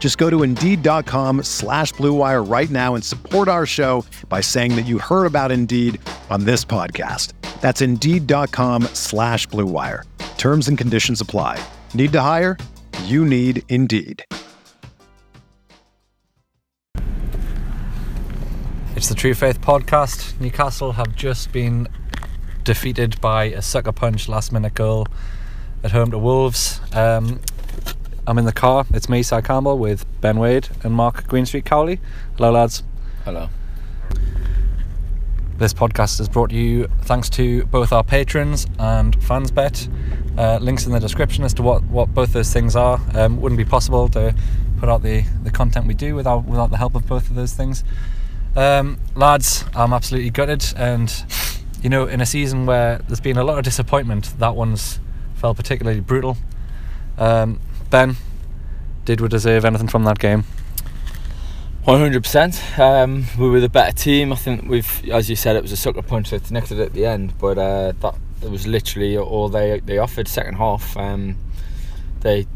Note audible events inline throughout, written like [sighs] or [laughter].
Just go to Indeed.com slash BlueWire right now and support our show by saying that you heard about Indeed on this podcast. That's Indeed.com slash BlueWire. Terms and conditions apply. Need to hire? You need Indeed. It's the True Faith podcast. Newcastle have just been defeated by a sucker punch last minute goal at home to Wolves. Um, I'm in the car. It's me, Si Campbell, with Ben Wade and Marc Greenstreet Cowley. Hello, lads. Hello. This podcast is brought to you thanks to both our patrons and FansBet. Uh, links in the description as to what, what both those things are. Um, wouldn't be possible to put out the, the content we do without without the help of both of those things. Um, lads, I'm absolutely gutted, and you know, in a season where there's been a lot of disappointment, that one's felt particularly brutal. Um, ben, did we deserve anything from that game? One hundred percent. Um, we were the better team. I think we've, as you said, it was a sucker punch that connected at the end, but uh, that was literally all they they offered. Second half, um, they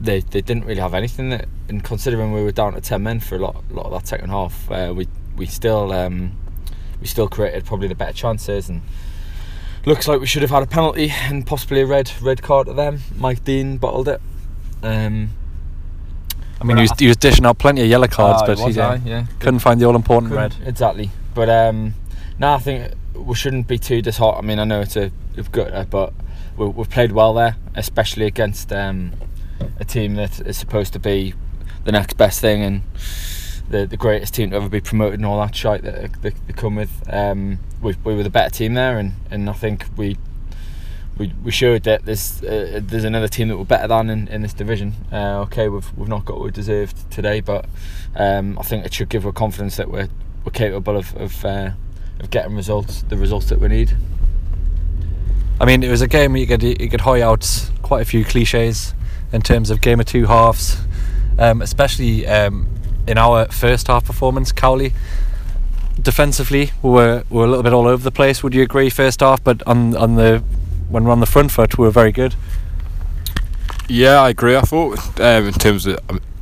they they didn't really have anything. That, and considering we were down to ten men for a lot lot of that second half, uh, we we still um, we still created probably the better chances and looks like we should have had a penalty and possibly a red red card to them. Mike Dean bottled it. Um, I mean, he was, he was dishing out plenty of yellow cards, Ah, but he uh, I? yeah. couldn't find the all important red. Exactly. But um, no, I think we shouldn't be too disheartened. I mean, I know it's a, a gutter, but we, we've played well there, especially against um, a team that is supposed to be the next best thing and the, the greatest team to ever be promoted and all that shite that they, they come with. Um, we, we were the better team there, and, and I think we we, we showed that there's uh, there's another team that we're better than in, in this division. Uh, okay, we've we've not got what we deserved today, but um, I think it should give us confidence that we're we're capable of of, uh, of getting results, the results that we need. I mean, it was a game where you could you could hoy out quite a few cliches in terms of game of two halves, um, especially um, in our first half performance. Cowley, defensively, we were we were a little bit all over the place. Would you agree? First half, but on on the when we're on the front foot, we're very good. Yeah, I agree. I thought um, in terms of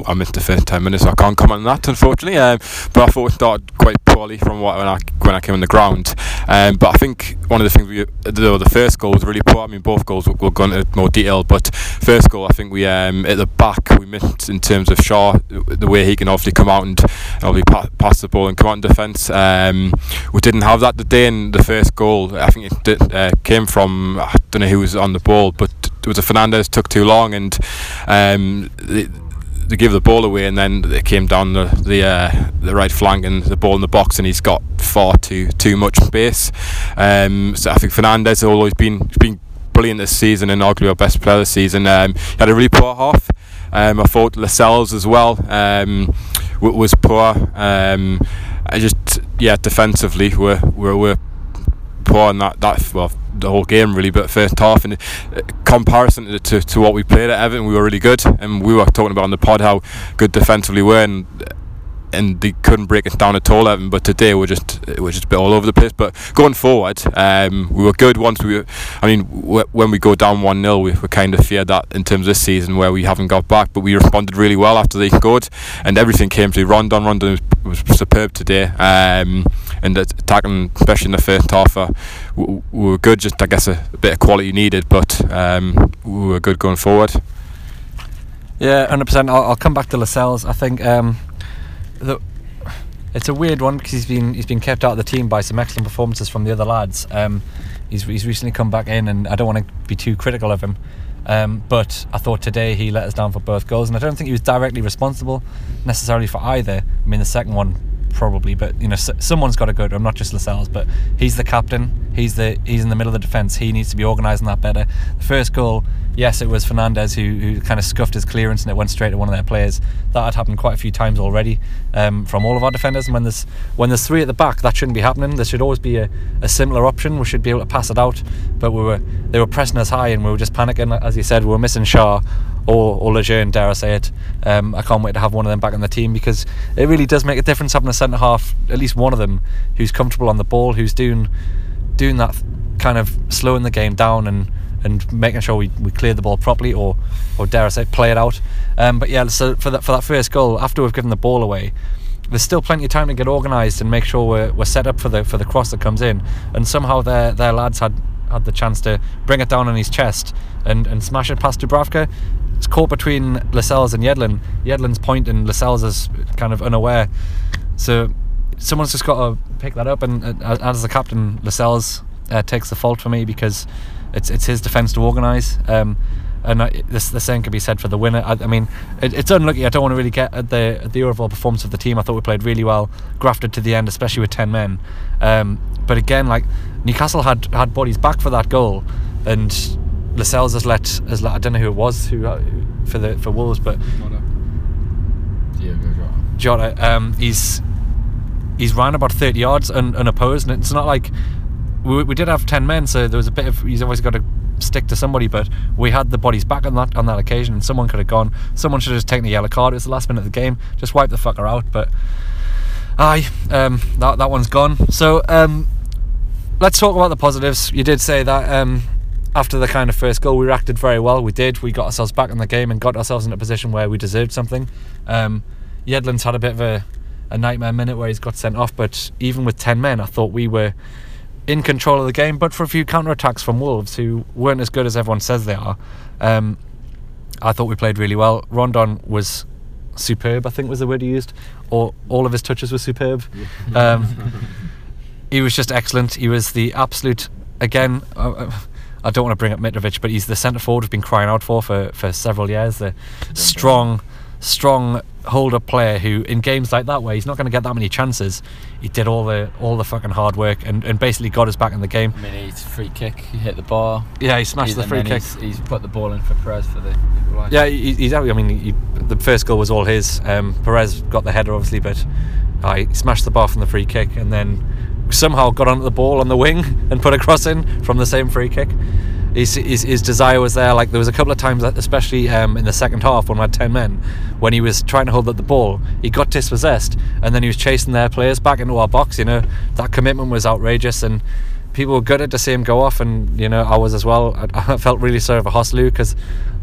I missed the first ten minutes, so I can't comment on that unfortunately. Um, but I thought it started quite poorly from what when I when I came on the ground. Um, but I think one of the things we the, the first goal was really poor. I mean, both goals we'll, go into more detail, but first goal I think we um, at the back we missed in terms of Schär the way he can obviously come out and obviously pa- pass the ball and come out in defence. Um, we didn't have that today in the first goal. I think it did, uh, came from I don't know who was on the ball, but was a Fernandez took too long and um, they, they gave the ball away and then it came down the the, uh, the right flank and the ball in the box and he's got far too too much space. Um, so I think Fernandez has always been been brilliant this season and arguably our best player this season. Um, he had a really poor half. Um, I thought Lascelles as well um, was poor. Um, I just yeah defensively we're we're, we're poor in that that well the whole game really but first half in uh, comparison to, to, to what we played at Everton we were really good and we were talking about on the pod how good defensively we were and and they couldn't break us down at all Everton but today we're just we're just a bit all over the place but going forward um, we were good once we were, I mean w- when we go down 1-0 we, we kind of feared that in terms of this season where we haven't got back but we responded really well after they scored and everything came to Rondon Rondon was, was superb today um, and attacking especially in the first half uh, we, we were good just I guess a, a bit of quality needed but um, we were good going forward Yeah, hundred percent. I'll, I'll come back to Lascelles. I think um, it's a weird one because he's been he's been kept out of the team by some excellent performances from the other lads. Um, he's he's recently come back in, and I don't want to be too critical of him. Um, but I thought today he let us down for both goals, and I don't think he was directly responsible necessarily for either. I mean, the second one probably, but you know, s- someone's got to go to him, not just Lascelles. But he's the captain. He's the he's in the middle of the defence. He needs to be organising that better. The first goal, yes, it was Fernandez who, who kind of scuffed his clearance and it went straight to one of their players. That had happened quite a few times already um, from all of our defenders. And when there's when there's three at the back, that shouldn't be happening. There should always be a, a simpler option. We should be able to pass it out. But we were they were pressing us high and we were just panicking. As you said, we were missing Schär or or Lejeune, dare I say it. Um, I can't wait to have one of them back in the team because it really does make a difference having a centre half, at least one of them, who's comfortable on the ball, who's doing doing that kind of slowing the game down and and making sure we, we clear the ball properly or or dare I say play it out. Um, but yeah, so for that for that first goal, after we've given the ball away, there's still plenty of time to get organised and make sure we're, we're set up for the for the cross that comes in. And somehow their their lads had had the chance to bring it down on his chest and, and smash it past Dubravka. It's caught between Lascelles and Yedlin. Yedlin's pointing, Lascelles is kind of unaware. So someone's just got to pick that up. And uh, as the captain, Lascelles uh, takes the fault for me because it's it's his defence to organise. Um, and I, this, the same can be said for the winner. I, I mean, it, it's unlucky. I don't want to really get at the at the overall performance of the team. I thought we played really well, grafted to the end, especially with ten men. Um, but again, like Newcastle had had bodies back for that goal, and Lascelles has let has let, I don't know who it was who, uh, for the for Wolves, but Diego Jota. Jota, um, he's he's ran about 30 yards un, unopposed, and it's not like we, we did have 10 men, so there was a bit of he's always got to stick to somebody, but we had the bodies back on that on that occasion, and someone could have gone. Someone should have just taken the yellow card. It was the last minute of the game, just wipe the fucker out. But aye, um, that that one's gone. So um, let's talk about the positives. You did say that. Um, after the kind of first goal, we reacted very well. We did. We got ourselves back in the game and got ourselves in a position where we deserved something. Um, Yedlin's had a bit of a, a nightmare minute where he's got sent off, but even with 10 men, I thought we were in control of the game, but for a few counter attacks from Wolves who weren't as good as everyone says they are. Um, I thought we played really well. Rondon was superb, I think was the word he used. Or all of his touches were superb. Um, [laughs] he was just excellent. He was the absolute, again, uh, I don't want to bring up Mitrovic, but he's the centre forward we've been crying out for for, for several years. The strong, strong hold up player who, in games like that, where he's not going to get that many chances, he did all the all the fucking hard work and, and basically got us back in the game. I mean, he's free kick. He hit the bar. Yeah, he smashed He's- the free kick. He's, he's put the ball in for Perez for the equaliser. Yeah, he, he's. I mean, he, the first goal was all his. Um, Perez got the header, obviously, but uh, he smashed the bar from the free kick and then somehow got onto the ball on the wing and put a cross in from the same free kick. His, his, his desire was there. Like there was a couple of times, especially um, in the second half when we had ten men, when he was trying to hold up the ball, he got dispossessed, and then he was chasing their players back into our box. You know that commitment was outrageous, and people were gutted to see him go off, and you know I was as well. I, [laughs] I felt really sorry for Joselu because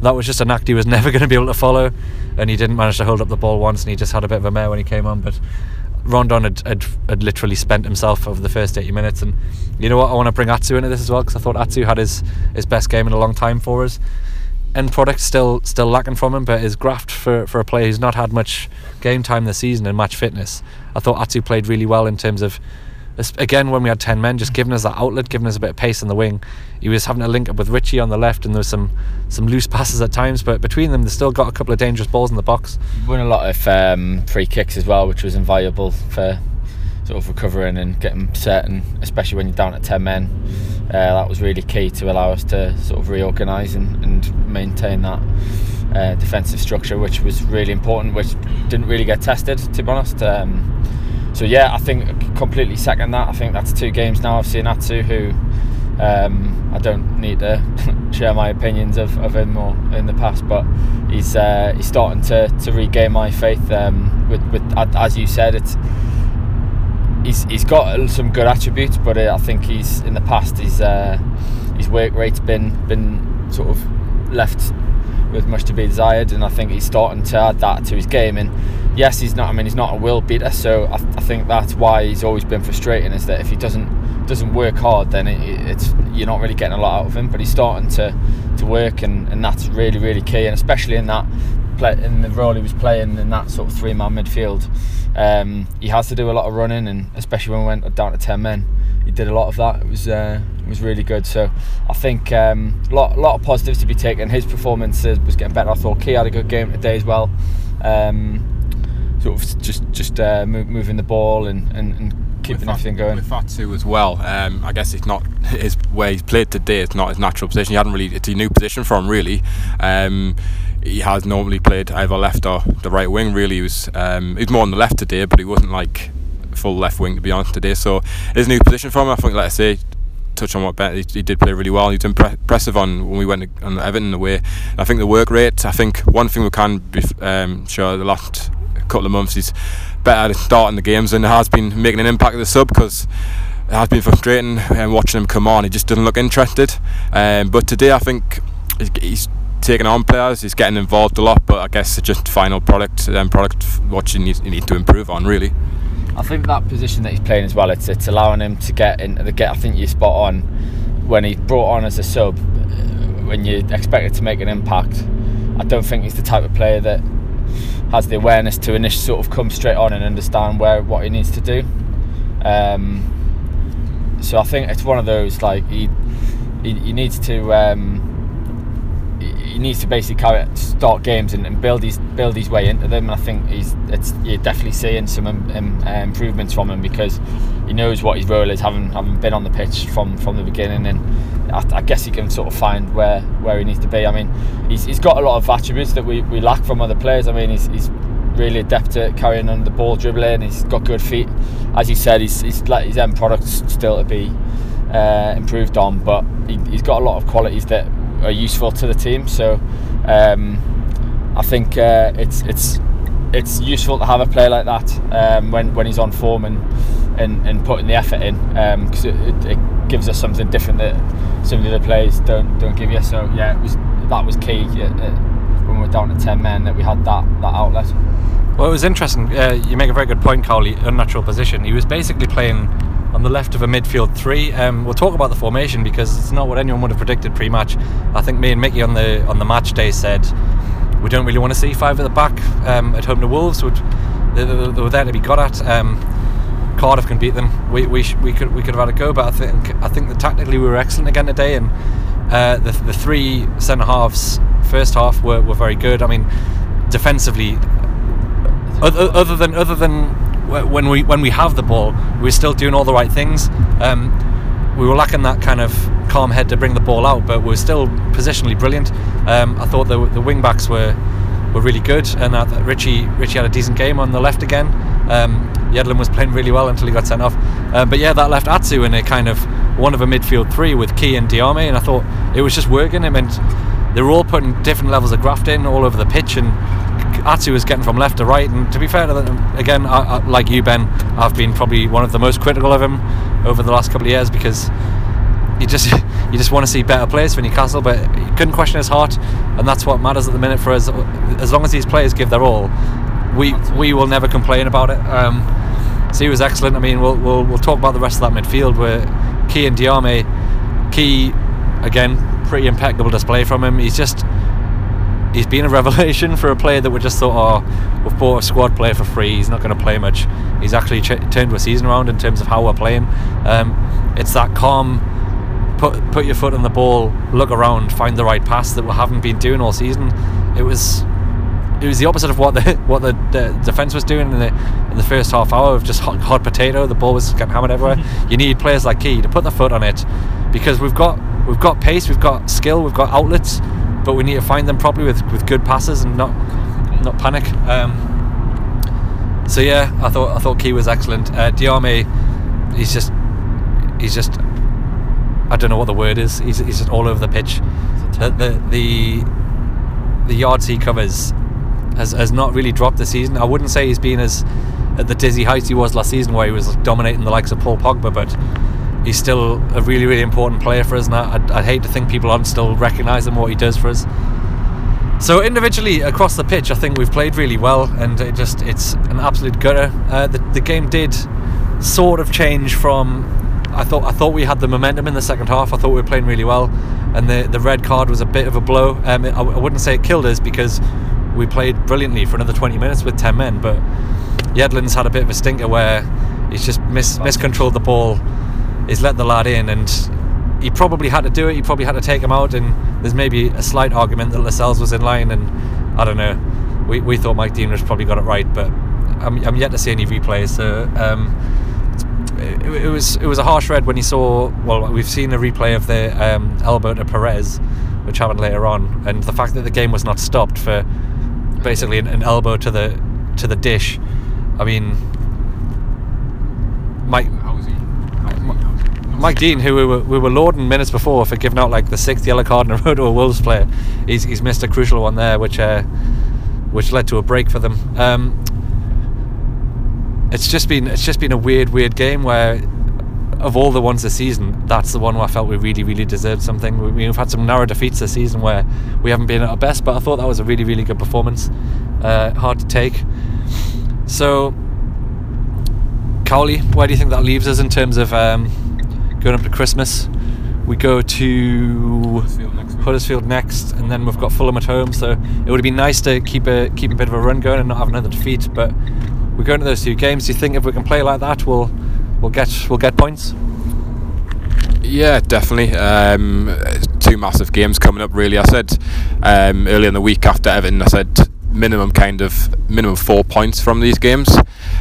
that was just an act he was [laughs] never going to be able to follow, and he didn't manage to hold up the ball once, and he just had a bit of a mare when he came on. But Rondon had, had, had literally spent himself over the first 80 minutes, and you know what? I want to bring Atsu into this as well because I thought Atsu had his, his best game in a long time for us. End product still still lacking from him, but his graft for, for a player who's not had much game time this season and match fitness. I thought Atsu played really well in terms of again when we had 10 men just giving us that outlet giving us a bit of pace in the wing he was having a link up with Ritchie on the left and there was some some loose passes at times but between them they still got a couple of dangerous balls in the box won a lot of um, free kicks as well, which was invaluable for sort of recovering and getting and especially when you're down at 10 men. Uh, that was really key to allow us to sort of reorganise and, and maintain that uh, defensive structure, which was really important, which didn't really get tested, to be honest. Um, so, yeah, I think completely second that. I think that's two games now I've seen Atsu, who um, I don't need to [laughs] share my opinions of, of him or in the past, but he's uh, he's starting to, to regain my faith. Um, with with as you said, it's he's he's got some good attributes, but uh, I think he's in the past his uh, his work rate's been been sort of left with much to be desired, and I think he's starting to add that to his game. And yes, he's not. I mean, he's not a will beater, so I, I think that's why he's always been frustrating. Is that if he doesn't doesn't work hard, then it, it's you're not really getting a lot out of him. But he's starting to to work, and, and that's really really key, and especially in that play, in the role he was playing in that sort of three man midfield. Um, he has to do a lot of running, and especially when we went down to ten men, he did a lot of that. It was uh, was really good. So I think a um, lot lot of positives to be taken. His performance was getting better. I thought Ki had a good game today as well. Um, sort of just just uh, moving the ball and, and, and keeping with everything going. With too as well. Um, I guess it's not [laughs] his where he's played today. It's not his natural position. He hadn't really. It's a new position for him really. Um, he has normally played either left or the right wing. Really, he was um, he was more on the left today, but he wasn't like full left wing to be honest today. So it's a new position for him. I think, like I say, touch on what Ben, he, he, did play really well. He was impressive on when we went on Everton away. And I think the work rate. I think one thing we can be um, sure the last couple of months he's better starting the games and has been making an impact at the sub because it has been frustrating um, watching him come on. He just doesn't look interested. Um, but today I think he's, taking on players. He's getting involved a lot, but I guess it's just final product and um, product what you need, you need to improve on really. I think that position that he's playing as well, it's it's allowing him to get in the get. I think you're spot on when he's brought on as a sub. Uh, when you expect it to make an impact, I don't think he's the type of player that has the awareness to initially sort of come straight on and understand where what he needs to do. Um, so I think it's one of those like he he, he needs to. Um, he needs to basically start games and, and, build his build his way into them. I think he's you're definitely seeing some um, um, improvements from him because he knows what his role is, having having been on the pitch from from the beginning. And I, I, guess he can sort of find where where he needs to be. I mean, he's, he's got a lot of attributes that we, we lack from other players. I mean, he's, he's really adept at carrying on the ball, dribbling. He's got good feet. As you said, he's, he's like his end product's still to be uh, improved on, but he, has got a lot of qualities that are useful to the team. So um, I think uh, it's it's it's useful to have a player like that um, when when he's on form and and, and putting the effort in because um, it, it, gives us something different that some of the other players don't don't give you. So yeah, it was that was key when we were down to ten men that we had that that outlet. Well, it was interesting. Uh, you make a very good point, Cowley. Unnatural position. He was basically playing on the left of a midfield three. Um, we'll talk about the formation because it's not what anyone would have predicted pre-match. I think me and Mickey on the on the match day said we don't really want to see five at the back um, at home to Wolves. Would they, they, they, were there to be got at. Um, Cardiff can beat them. We, we, sh- we could we could have had a go, but I think I think that tactically we were excellent again today, and uh, the the three centre halves first half were, were very good. I mean, defensively, other, other than other than when we when we have the ball, we're still doing all the right things. Um, we were lacking that kind of calm head to bring the ball out, but we're still positionally brilliant. Um, I thought the the wing backs were were really good, and uh, Ritchie Ritchie had a decent game on the left again. Um, Yedlin was playing really well until he got sent off. Um, but yeah, that left Atsu in a kind of one of a midfield three with Ki and Diame, and I thought it was just working. It meant they were all putting different levels of graft in all over the pitch, and Atsu was getting from left to right. And to be fair to them, again, I, I, like you, Ben, I've been probably one of the most critical of him over the last couple of years because you just [laughs] you just want to see better players for Newcastle, but you couldn't question his heart, and that's what matters at the minute for us. As long as these players give their all, we we will never complain about it. Um, so he was excellent. I mean, we'll, we'll we'll talk about the rest of that midfield where Ki and Diame, Ki again pretty impeccable display from him. He's just he's been a [laughs] revelation for a player that we just thought, oh, we've bought a squad player for free. He's not going to play much. He's actually ch- turned a season around in terms of how we're playing. Um, it's that calm, put put your foot on the ball, look around, find the right pass that we haven't been doing all season. It was it was the opposite of what the [laughs] what the, the defense was doing in the in the first half hour of just hot, hot potato. The ball was getting hammered everywhere. [laughs] you need players like Ki to put their foot on it because we've got we've got pace, we've got skill, we've got outlets, but we need to find them properly with, with good passes and not not panic. Um, so yeah, I thought I thought Ki was excellent. Uh, Diame, he's just he's just I don't know what the word is. He's, he's just all over the pitch. The, the the the yards he covers has, has not really dropped this season. I wouldn't say he's been as at the dizzy heights he was last season, where he was dominating the likes of Paul Pogba, but he's still a really, really important player for us. And I'd, I'd hate to think people aren't still recognising what he does for us. So individually across the pitch, I think we've played really well, and it just it's an absolute gutter. Uh, the, the game did sort of change from. I thought I thought we had the momentum in the second half. I thought we were playing really well, and the the red card was a bit of a blow. Um, I, I wouldn't say it killed us because we played brilliantly for another 20 minutes with 10 men, but Yedlin's had a bit of a stinker where he's just mis- miscontrolled the ball he's let the lad in, and he probably had to do it. He probably had to take him out, and there's maybe a slight argument that Lascelles was in line, and I don't know. We, we thought Mike Dean probably got it right, but I'm, I'm yet to see any replays. So um, it, it, was it was a harsh red when he saw. Well, we've seen a replay of the um, elbow to Perez, which happened later on, and the fact that the game was not stopped for basically an, an elbow to the to the dish. I mean, Mike. Mike Dean, who we were, we were lauding minutes before for giving out like the sixth yellow card in a row to a Wolves player, he's, he's missed a crucial one there, which uh, which led to a break for them. Um, it's just been it's just been a weird, weird game where of all the ones this season, that's the one where I felt we really, really deserved something. We, have had some narrow defeats this season where we haven't been at our best, but I thought that was a really, really good performance. Uh, hard to take. So, Cowley, where do you think that leaves us in terms of um, going up to Christmas? We go to Huddersfield next, and then we've got Fulham at home. So it would be nice to keep a keep a bit of a run going and not have another defeat. But we're going to those two games. Do you think if we can play like that, we'll we'll get we'll get points? Yeah, definitely. Um, two massive games coming up. Really, I said um, earlier in the week after Everton, I said minimum kind of minimum four points from these games.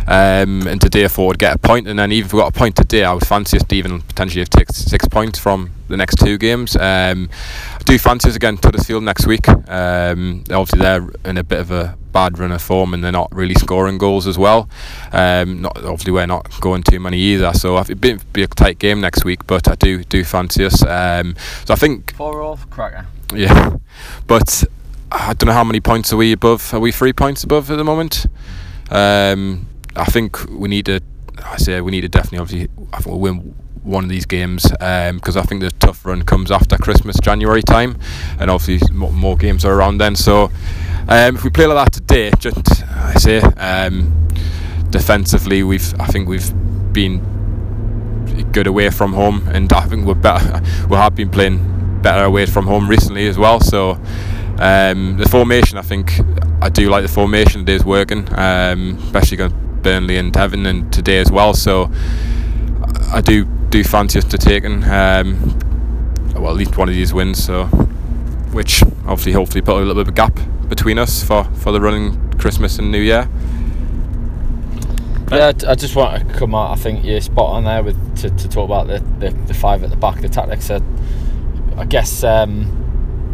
Um, and today I thought would get a point, and then even if we got a point today, I would fancy us to even potentially have take six points from the next two games. Um, I do fancy us again Huddersfield next week. Um, obviously they're in a bit of a bad run of form and they're not really scoring goals as well. Um, not obviously we're not going too many either, so it'll be, be a tight game next week. But I do do fancy us. Um, so I think four off cracker. Yeah, [laughs] but I don't know how many points are we above. Are we three points above at the moment? Um, I think we need to. I say we need to definitely obviously. I think we'll win one of these games because um, I think the tough run comes after Christmas, January time, and obviously more, games are around then. So um, if we play like that today, just I say um, defensively, we've I think we've been good away from home, and I think we're better. [laughs] We have been playing better away from home recently as well. So. Um, the formation, I think, I do like the formation. Is working, um, especially against Burnley and Everton and today as well. So I do do fancy us to taking um, well at least one of these wins. So which obviously hopefully put a little bit of a gap between us for for the running Christmas and New Year. Yeah, I just want to come out. I think you're spot on there with to, to talk about the, the, the five at the back, the tactics. Uh, I guess um,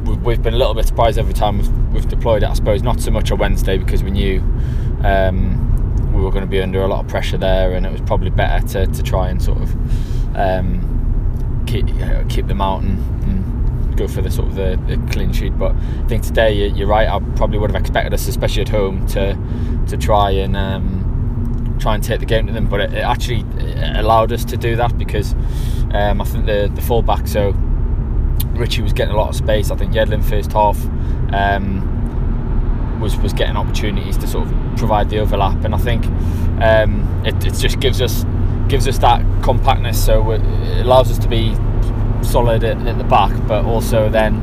we've, been a little bit surprised every time we've, we've, deployed it. I suppose not so much on Wednesday because we knew um, we were going to be under a lot of pressure there, and it was probably better to, to try and sort of um, keep uh, keep them out and, and, go for the sort of the, the, clean sheet. But I think today you're right. I probably would have expected us, especially at home, to to try and um, try and take the game to them. But it, it actually allowed us to do that because um, I think the the fullback so. Ritchie was getting a lot of space. I think Yedlin first half um, was was getting opportunities to sort of provide the overlap, and I think um, it, it just gives us gives us that compactness. So it allows us to be solid at, at the back, but also then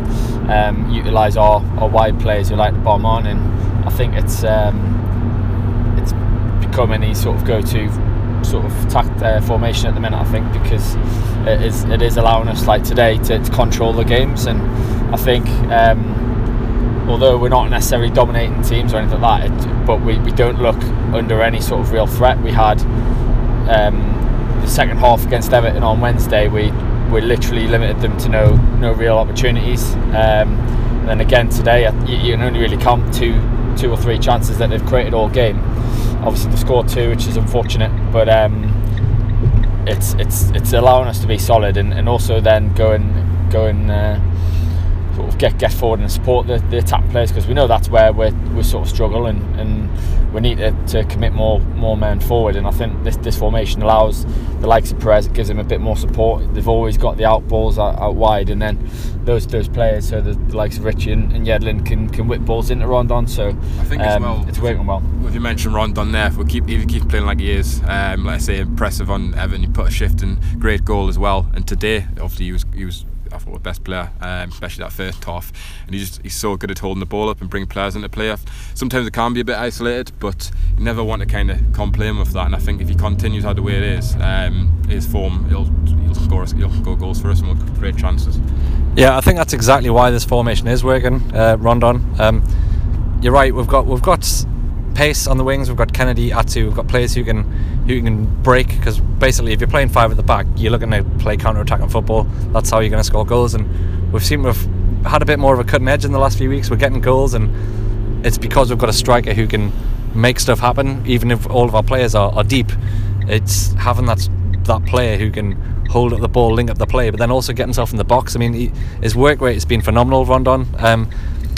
um, utilise our, our wide players who like to bomb on. And I think it's um, it's become any sort of go-to sort of tact, uh, formation at the minute. I think because it is it is allowing us like today to, to control the games, and I think. Um, although we're not necessarily dominating teams or anything like that, it, but we, we don't look under any sort of real threat. We had um, the second half against Everton on Wednesday, we we literally limited them to no no real opportunities. Um, then again today, you, you, can only really count two two or three chances that they've created all game. Obviously, they scored two, which is unfortunate, but um, it's it's it's allowing us to be solid and, and also then go and go and uh, sort of get get forward and support the, the attack players because we know that's where we we sort of struggle and, and we need to, to commit more more men forward and I think this, this formation allows the likes of Perez it gives them a bit more support. They've always got the out balls out, out wide and then those those players so the, the likes of Ritchie and, and, Yedlin can, can whip balls into Rondon so I think um, well, it's working well. if you mentioned Rondon there if we keep if you keep playing like he is um, like I say impressive on Everton he put a shift and great goal as well and today obviously he was he was I thought the best player um, especially that first half, and he's just he's so good at holding the ball up and bringing players into play. Sometimes it can be a bit isolated, but you never want to kind of complain with that. And I think if he continues how the way it is, um, his form, he'll he'll score he'll score goals for us and we'll create chances. Yeah, I think that's exactly why this formation is working, uh, Rondon. Um, you're right. We've got we've got pace on the wings. We've got Kenedy, Atsu. We've got players who can who can break because basically, if you're playing five at the back, you're looking to play counter attacking football. That's how you're going to score goals. And we've seen we've had a bit more of a cutting edge in the last few weeks. We're getting goals, and it's because we've got a striker who can make stuff happen, even if all of our players are, are deep. It's having that that player who can hold up the ball, link up the play, but then also get himself in the box. I mean, he, his work rate has been phenomenal, Rondon. Um,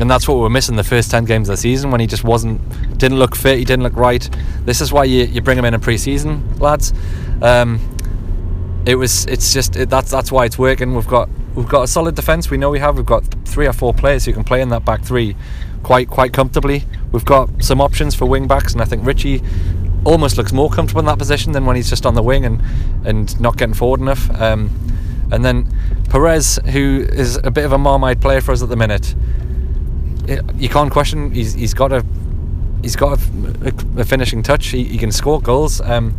and that's what we were missing the first 10 games of the season when he just wasn't didn't look fit he didn't look right. This is why you, you bring him in in pre-season lads. Um, it was it's just it, that's that's why it's working. We've got we've got a solid defense we know we have. We've got three or four players who can play in that back three quite quite comfortably. We've got some options for wing backs and I think Ritchie almost looks more comfortable in that position than when he's just on the wing and and not getting forward enough. Um, and then Perez who is a bit of a marmite player for us at the minute you can't question. He's he's got a he's got a, a finishing touch. He, he, can score goals. Um,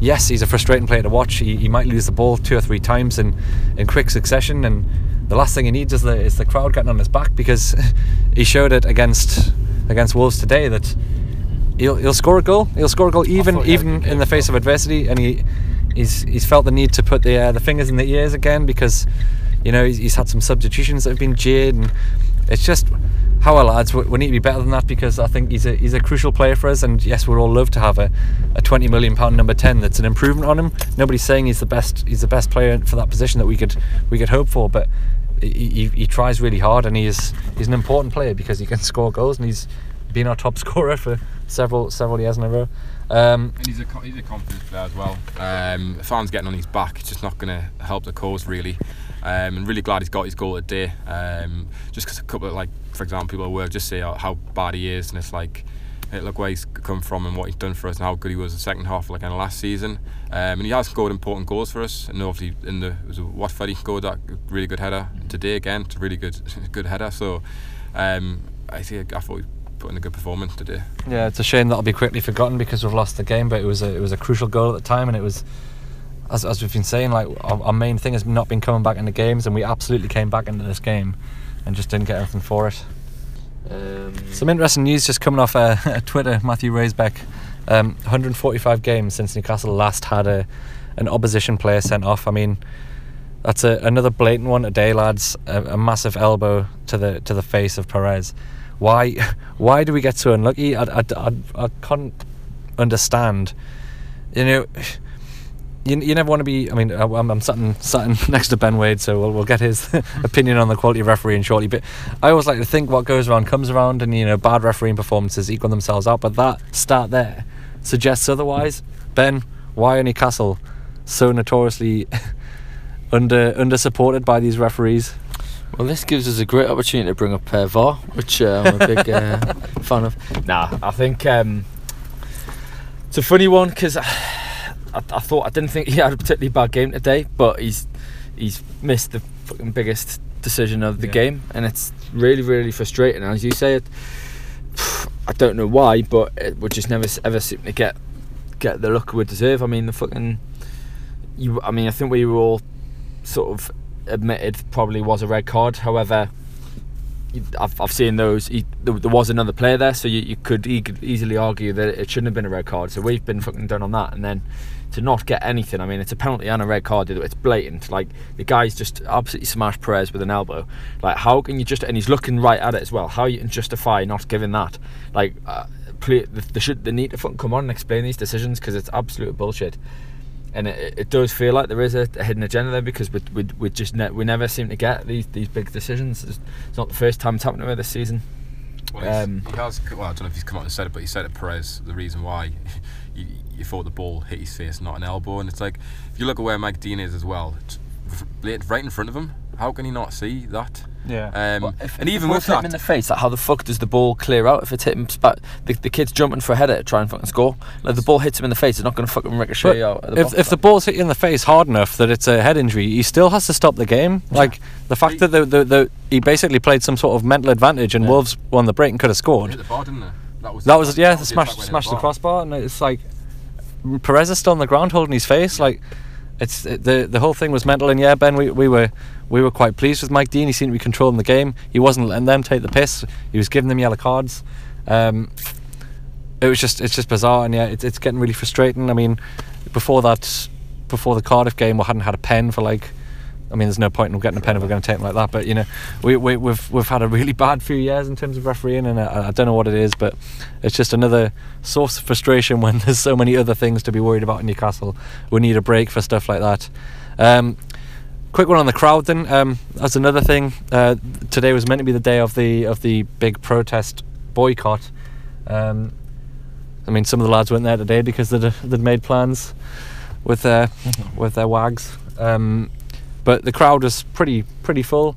yes, he's a frustrating player to watch. He, he might lose the ball two or three times in, in quick succession, and the last thing he needs is the is the crowd getting on his back because [laughs] he showed it against against Wolves today that he'll he'll score a goal. He'll score a goal even even in the face of adversity, and he he's he's felt the need to put the uh, the fingers in the ears again because you know he's, he's had some substitutions that have been jeered, and it's just how lads, we need to be better than that because I think he's a he's a crucial player for us. And yes, we'd all love to have a, a twenty million pound number ten. That's an improvement on him. Nobody's saying he's the best he's the best player for that position that we could we could hope for, but he, he, he tries really hard and he is he's an important player because he can [laughs] score goals and he's been our top [laughs] scorer for several several years in a row. Um, and he's a he's a confidence player as well. Um, fans getting on his back, it's just not going to help the cause really. Um, and really glad he's got his goal today. Um, just because a couple of like, for example, people will just say how bad he is, and it's like, hey, look where he's come from and what he's done for us, and how good he was in the second half, like in the last season. Um, and he has scored important goals for us. And obviously, in the was a Watford, he scored that really good header today again. It's a really good, [laughs] good header. So, um, I think I thought he put in a good performance today. Yeah, it's a shame that'll be quickly forgotten because we've lost the game, but it was a, it was a crucial goal at the time, and it was as, as we've been saying, like our, our, main thing has not been coming back into games, and we absolutely came back into this game and just didn't get anything for it. Um, Some interesting news just coming off uh, [laughs] Twitter. Matthew Raisbeck, um, 145 games since Newcastle last had a an opposition player sent off. I mean, that's a, another blatant one today, lads. A, a, massive elbow to the to the face of Perez. Why [laughs] why do we get so unlucky? I, I, I, I can't understand. You know you, you never want to be. I mean, I'm, I'm sitting, sitting [laughs] next to Ben Wade, so we'll, we'll get his [laughs] opinion on the quality of refereeing shortly. But I always like to think what goes around comes around, and you know, bad refereeing performances equal themselves out. But that start there suggests otherwise. Ben, why are Newcastle so notoriously [laughs] under under supported by these referees? Well, this gives us a great opportunity to bring up uh, VAR, which uh, I'm a big uh, fan of. Nah, I think um, it's a funny one because. I, I, thought I didn't think he had a particularly bad game today, but he's he's missed the fucking biggest decision of the yeah. game, and it's really really frustrating. As you say, it, I don't know why, but it would just never ever seem to get get the look we deserve. I mean, the fucking you. I mean, I think we were all sort of admitted probably was a red card. However, I've, I've seen those. He, there, there, was another player there, so you, you could e- easily argue that it shouldn't have been a red card. So we've been fucking done on that, and then to not get anything. I mean, it's a penalty and a red card. It's blatant. Like the guy's just absolutely smashed Perez with an elbow. Like how can you just? And he's looking right at it as well. How you can justify not giving that? Like uh, play, they should they need to come on and explain these decisions because it's absolute bullshit. And it, it, does feel like there is a, a hidden agenda there because we, we, we just ne- we never seem to get these these big decisions. It's, it's not the first time it's happened to me this season. Well, um, he has. Well, I don't know if he's come out and said it, but he said it. Perez, the reason why [laughs] you, you thought the ball hit his face, not an elbow. And it's like, if you look at where Mike Dean is as well, right in front of him, how can he not see that? Yeah. Um, Well, if, and if even the with ball's hit him in the face, like how the fuck does the ball clear out if it's hit him? Spat, the, the kid's jumping for a header to try and fucking score. Like, if the ball hits him in the face, it's not going to fucking ricochet out. At the if, box. if the ball's hit you in the face hard enough that it's a head injury, he still has to stop the game. Like the fact that the, the, the he basically played some sort of mental advantage and Yeah. Wolves won the break and could have scored. hit the bar, didn't it? That was That was yeah, the the smash attack where it the crossbar, and it's like Perez is still on the ground holding his face. Like it's it, the the whole thing was mental. And yeah, Ben, we, we were we were quite pleased with Mike Dean. He seemed to be controlling the game. He wasn't letting them take the piss. He was giving them yellow cards. Um, it was just it's just bizarre, and yeah, it's it's getting really frustrating. I mean, before that, before the Cardiff game, we hadn't had a pen for like. I mean, there's no point in getting a pen if we're going to take them like that. But you know, we, we we've we've had a really [laughs] bad few years in terms of refereeing, and I, I don't know what it is, but it's just another source of frustration [laughs] when there's so many other things to be worried about in Newcastle. We need a break for stuff like that. Um, quick one on the crowd then. Um, that's another thing. Uh, today was meant to be the day of the of the big protest boycott. Um, I mean, some of the lads weren't there today because they'd, they'd made plans with their with their wags. Um, but the crowd was pretty pretty full,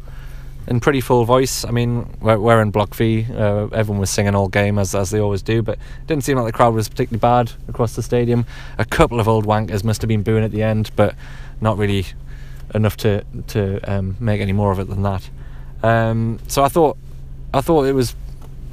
in pretty full voice. I mean, we're, we're in Block V. Uh, everyone was singing all game as as they always do, but it didn't seem like the crowd was particularly bad across the stadium. A couple of old wankers must have been booing at the end, but not really enough to to um, make any more of it than that. Um, so I thought I thought it was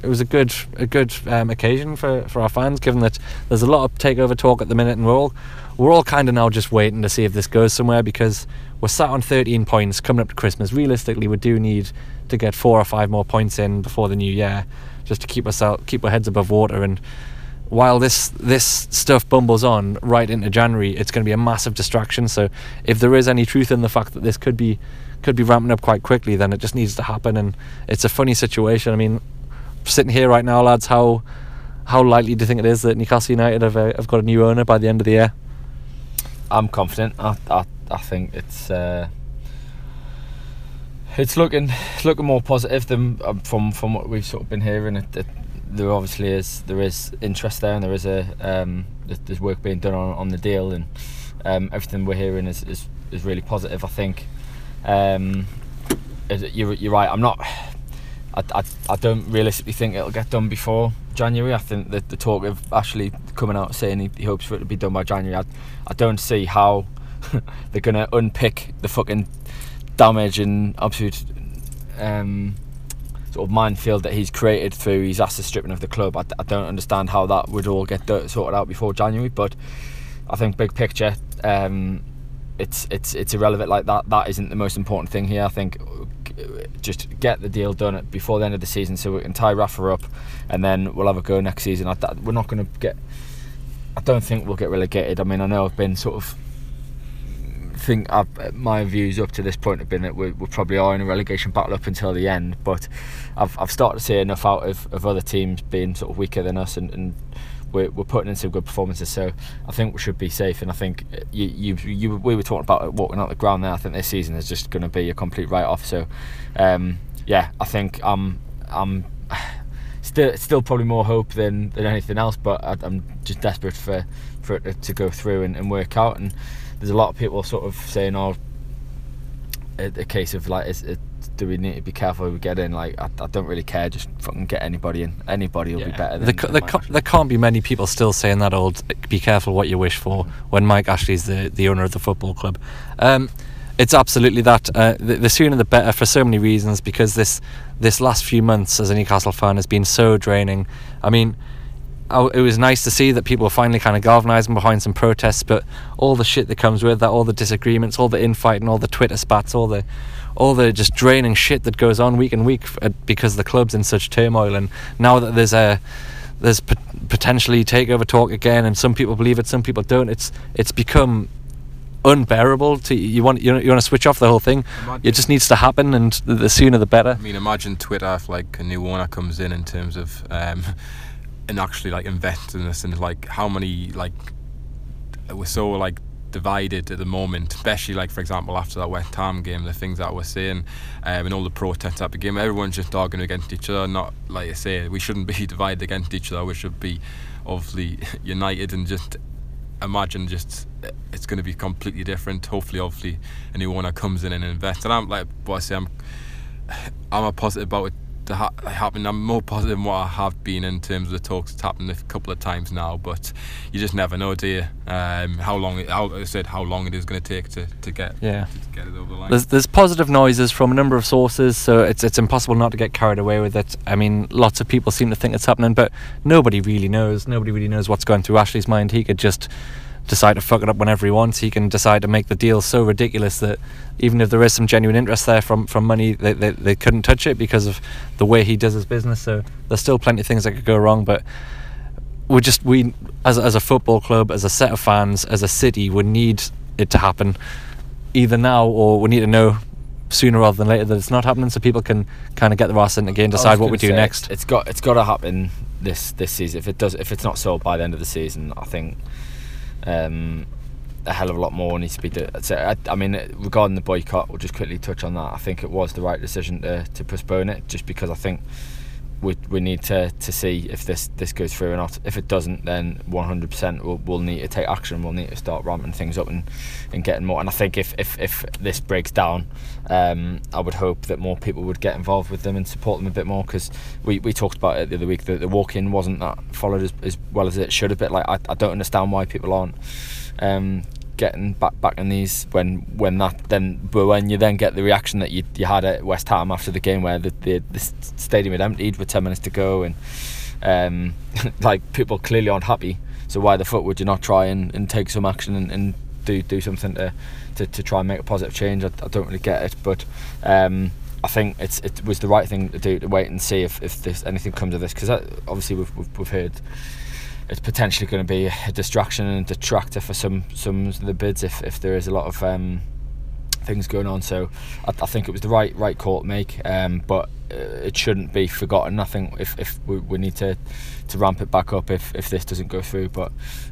it was a good a good um, occasion for, for our fans, given that there's a lot of takeover talk at the minute, and we're all we're all kind of now just waiting to see if this goes somewhere because we're sat on 13 points coming up to Christmas. Realistically, we do need to get four or five more points in before the new year, just to keep out, keep our heads above water. And while this this stuff bumbles on right into January, it's going to be a massive distraction. So if there is any truth in the fact that this could be could be ramping up quite quickly, then it just needs to happen. And it's a funny situation. I mean, sitting here right now, lads, how how likely do you think it is that Newcastle United have, uh, have got a new owner by the end of the year? I'm confident. I, I, I think it's uh, it's looking looking more positive than um, from from what we've sort of been hearing. It, it, there obviously is there is interest there, and there is a um, there's, there's work being done on, on the deal, and um, everything we're hearing is, is, is really positive. I think um, you're you're right. I'm not. I, I, I don't realistically think it'll get done before January. I think that the talk of Ashley coming out saying he, he hopes for it to be done by January. I, I don't see how [laughs] they're to unpick the fucking damage and absolute um, sort of minefield that he's created through his asset stripping of the club. I, I don't understand how that would all get sorted out before January, but I think big picture, um, it's it's it's irrelevant. Like that, that isn't the most important thing here. I think uh, just get the deal done before the end of the season, so we can tie Rafa up, and then we'll have a go next season. I, we're not going to get. I don't think we'll get relegated. I mean, I know I've been sort of think I've, my views up to this point have been that we, we probably are in a relegation battle up until the end. But I've, I've started to see enough out of, of other teams being sort of weaker than us, and, and we're, we're putting in some good performances. So I think we should be safe. And I think you, you, you we were talking about walking out the ground there. I think this season is just going to be a complete write off. So um, yeah, I think I'm I'm [sighs] still still probably more hope than, than anything else. But I, I'm just desperate for for it to, to go through and, and work out. And there's a lot of people sort of saying, "Oh, a, a case of like, is it, do we need to be careful who we get in?" Like, I, I don't really care. Just fucking get anybody in. Anybody will be better. Than, There, than there, Mike ca- there can't be many people still saying that old "be careful what you wish for" when Mike Ashley's the, the owner of the football club. Um, it's absolutely that. Uh, the, the sooner the better for so many reasons. Because this this last few months as a Newcastle fan has been so draining. I mean, I, it was nice to see that people were finally kind of galvanising behind some protests, but all the shit that comes with that, all the disagreements, all the infighting, all the Twitter spats, all the all the just draining shit that goes on week and week uh, because the club's in such turmoil. And now that there's a there's pot- potentially takeover talk again, and some people believe it, some people don't. It's it's become unbearable. To you want you, you want to switch off the whole thing. It just needs to happen, and the, the sooner the better. I mean, imagine Twitter if like a new owner comes in in terms of um, and actually like investing in this and like how many like we're so like divided at the moment, especially like for example after that West Ham game, the things that we're saying um, and all the protests at the game, everyone's just arguing against each other. Not like I say, we shouldn't [laughs] be divided against each other. We should be obviously [laughs] united and just imagine just uh, it's going to be completely different. Hopefully, obviously, a new owner comes in and invests. And I'm like, what I say, I'm [sighs] I'm a positive about it to ha- happen. I'm more positive than what I have been in terms of the talks. It's happened a couple of times now, but you just never know, do you? Um, how long? It, how, I said how long it is going to take to, to get Yeah. to get it over the line. There's, there's positive noises from a number of sources, so it's it's impossible not to get carried away with it. I mean, lots of people seem to think it's happening, but nobody really knows. Nobody really knows what's going through Ashley's mind. He could just decide to fuck it up whenever he wants. He can decide to make the deal so ridiculous that even if there is some genuine interest there from from money, they they, they couldn't touch it because of the way he does his business. So there's still plenty of things that could go wrong, but we just we as a, as a football club, as a set of fans, as a city, we need it to happen either now or we need to know sooner rather than later that it's not happening, so people can kind of get their ass in again, decide what we do say, next. It's, it's got it's got to happen this this season. If it does, if it's not sold by the end of the season, I think um, a hell of a lot more needs to be done. So, I, I mean, regarding the boycott, we'll just quickly touch on that. I think it was the right decision to, to postpone it, just because I think we, we need to, to see if this, this goes through or not. If it doesn't, then 100% we'll, we'll need to take action. We'll need to start ramping things up and, and getting more. And I think if, if, if this breaks down, um, I would hope that more people would get involved with them and support them a bit more because we, we talked about it the other week. that the walk in wasn't that followed as, as well as it should have been. Like I, I don't understand why people aren't um, getting back back in these when when that then but when you then get the reaction that you, you had at West Ham after the game where the, the, the stadium had emptied with 10 minutes to go and um, [laughs] like people clearly aren't happy. So why the fuck would you not try and, and take some action and, and do do something to, to, to try and make a positive change? I, I don't really get it but um, I think it's it was the right thing to do to wait and see if, if there's anything comes of this because obviously we've, we've, we've heard it's potentially going to be a distraction and a detractor for some some of the bids if, if there is a lot of um, things going on. So I, I think it was the right right call to make, um, but uh, it shouldn't be forgotten. I think if, if we, we need to to ramp it back up if, if this doesn't go through. But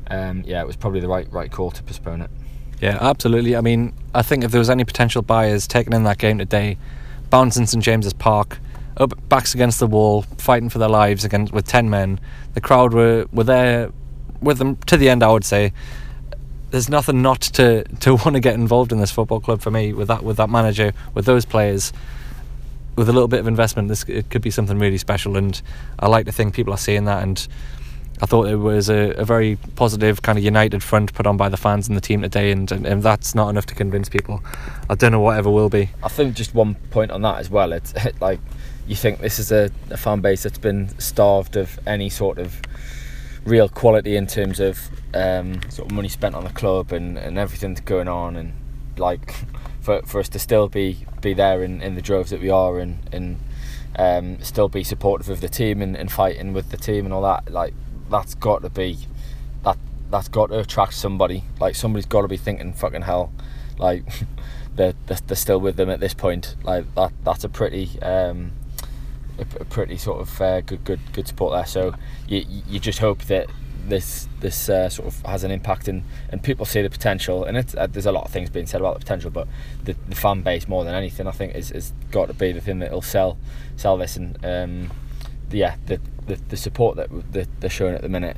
um, yeah, it was probably the right right call to postpone it. Yeah, absolutely. I mean, I think if there was any potential buyers taking in that game today, bouncing St James's Park, up backs against the wall, fighting for their lives against with ten men, the crowd were, were there with them to the end. I would say there's nothing not to, to [laughs] want to get involved in this football club for me with that with that manager with those players. With a little bit of investment, this it could be something really special, and I like to think people are seeing that. And I thought it was a, a very positive kind of united front put on by the fans and the team today, and, and, and that's not enough to convince people. I don't know whatever will be. I think just one point on that as well. It's [laughs] like you think this is a, a fan base that's been starved of any sort of real quality in terms of um, sort of money spent on the club and, and everything that's going on and like for, for us to still be be there in, in the droves that we are and, and um, still be supportive of the team and, and fighting with the team and all that like that's got to be that that's got to attract somebody. Like somebody's got to be thinking fucking hell. Like [laughs] they're, they're, they're still with them at this point. Like that that's a pretty um, a, pretty sort of uh, good good good support there. So you you just hope that this this uh, sort of has an impact and, and people see the potential and uh, there's a lot of things being said about the potential but the, the fan base more than anything I think is, is got to be the thing that will sell sell this and um, yeah the, the the support that they're showing at the minute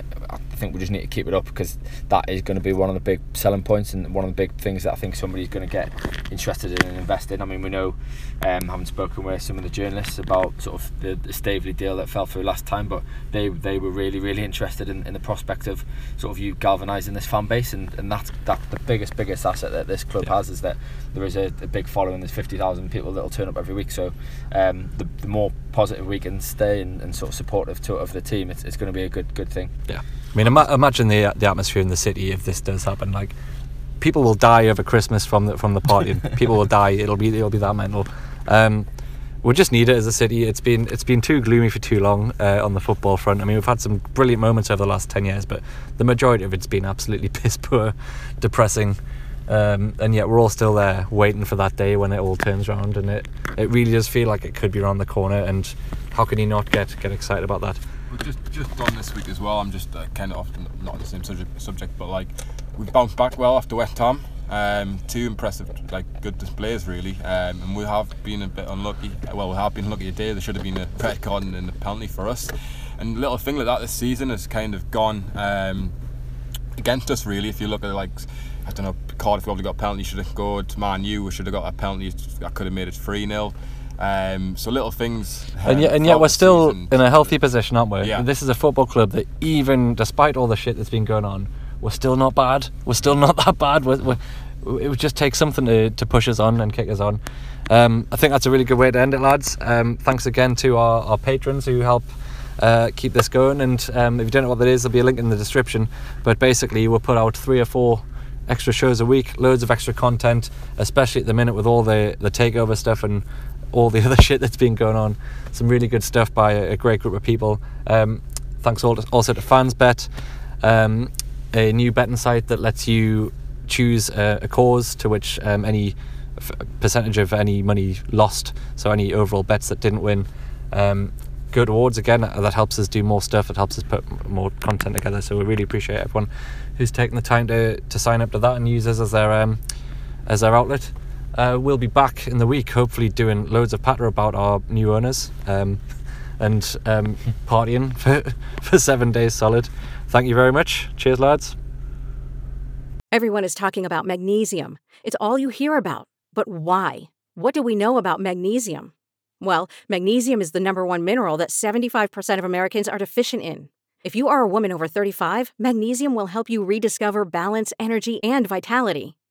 think we just need to keep it up because that is going to be one of the big selling points and one of the big things that I think somebody's going to get interested in and invest in. I mean we know um, having spoken with some of the journalists about sort of the, the Staveley deal that fell through last time but they they were really really interested in, in the prospect of sort of you galvanising this fan base and, and that's that the biggest biggest asset that this club has is that there is a, a big following. There's 50,000 people that will turn up every week. So um, the, the more positive we can stay and, and sort of supportive to, of the team it's, it's going to be a good good thing. Yeah. I mean, ima- imagine the the atmosphere in the city if this does happen. Like, people will die over Christmas from the from the party. [laughs] people will die. It'll be it'll be that mental. Um, we just need it as a city. It's been it's been too gloomy for too long uh, on the football front. I mean, we've had some brilliant moments over the last ten years, but the majority of it's been absolutely [laughs] piss poor, depressing. Um, and yet we're all still there waiting for that day when it all turns around, and it, it really does feel like it could be around the corner. And how can you not get get excited about that? Well, just just on this week as well. I'm just uh, kind of off, not on the same subject, subject, but like we've bounced back well after West Ham. Um, two impressive, like good displays really, um, and we have been a bit unlucky. Well, we have been unlucky today. There should have been a red card and a penalty for us, and little thing like that this season has kind of gone um, against us really. If you look at like, I don't know, Cardiff probably got a penalty, should have scored. Man U, we should have got a penalty I could have made it three 0 Um, so little things. and yet, and yet we're still season. in a healthy position, aren't we? Yeah. This is a football club that, even despite all the shit that's been going on, we're still not bad. We're still not [laughs] that bad. We're, we're, it would just take something to, to push us on and kick us on. Um, I think that's a really good way to end it, lads. Um, thanks again to our, our patrons who help uh, keep this going. And um, if you don't know what that is, there'll be a link in the description. But basically, we'll put out three or four extra shows a week, loads of extra content, especially at the minute with all the, the takeover stuff and all the [laughs] other shit that's been going on. Some really good stuff by a, a great group of people. Um, thanks al- also to FansBet, um, a new betting site that lets you choose a, a cause to which um, any f- percentage of any money lost, so any overall bets that didn't win, um, go towards again. uh, That helps us do more stuff. It helps us put more content together. So we really appreciate everyone who's taken the time to, to sign up to that and use us as their um, as their outlet. Uh, we'll be back in the week, hopefully doing loads of patter about our new owners um, and um, [laughs] partying for, [laughs] for seven days solid. Thank you very much. Cheers, lads. Everyone is talking about magnesium. It's all you hear about. But why? What do we know about magnesium? Well, magnesium is the number one mineral that 75% of Americans are deficient in. If you are a woman over 35, magnesium will help you rediscover balance, energy, and vitality.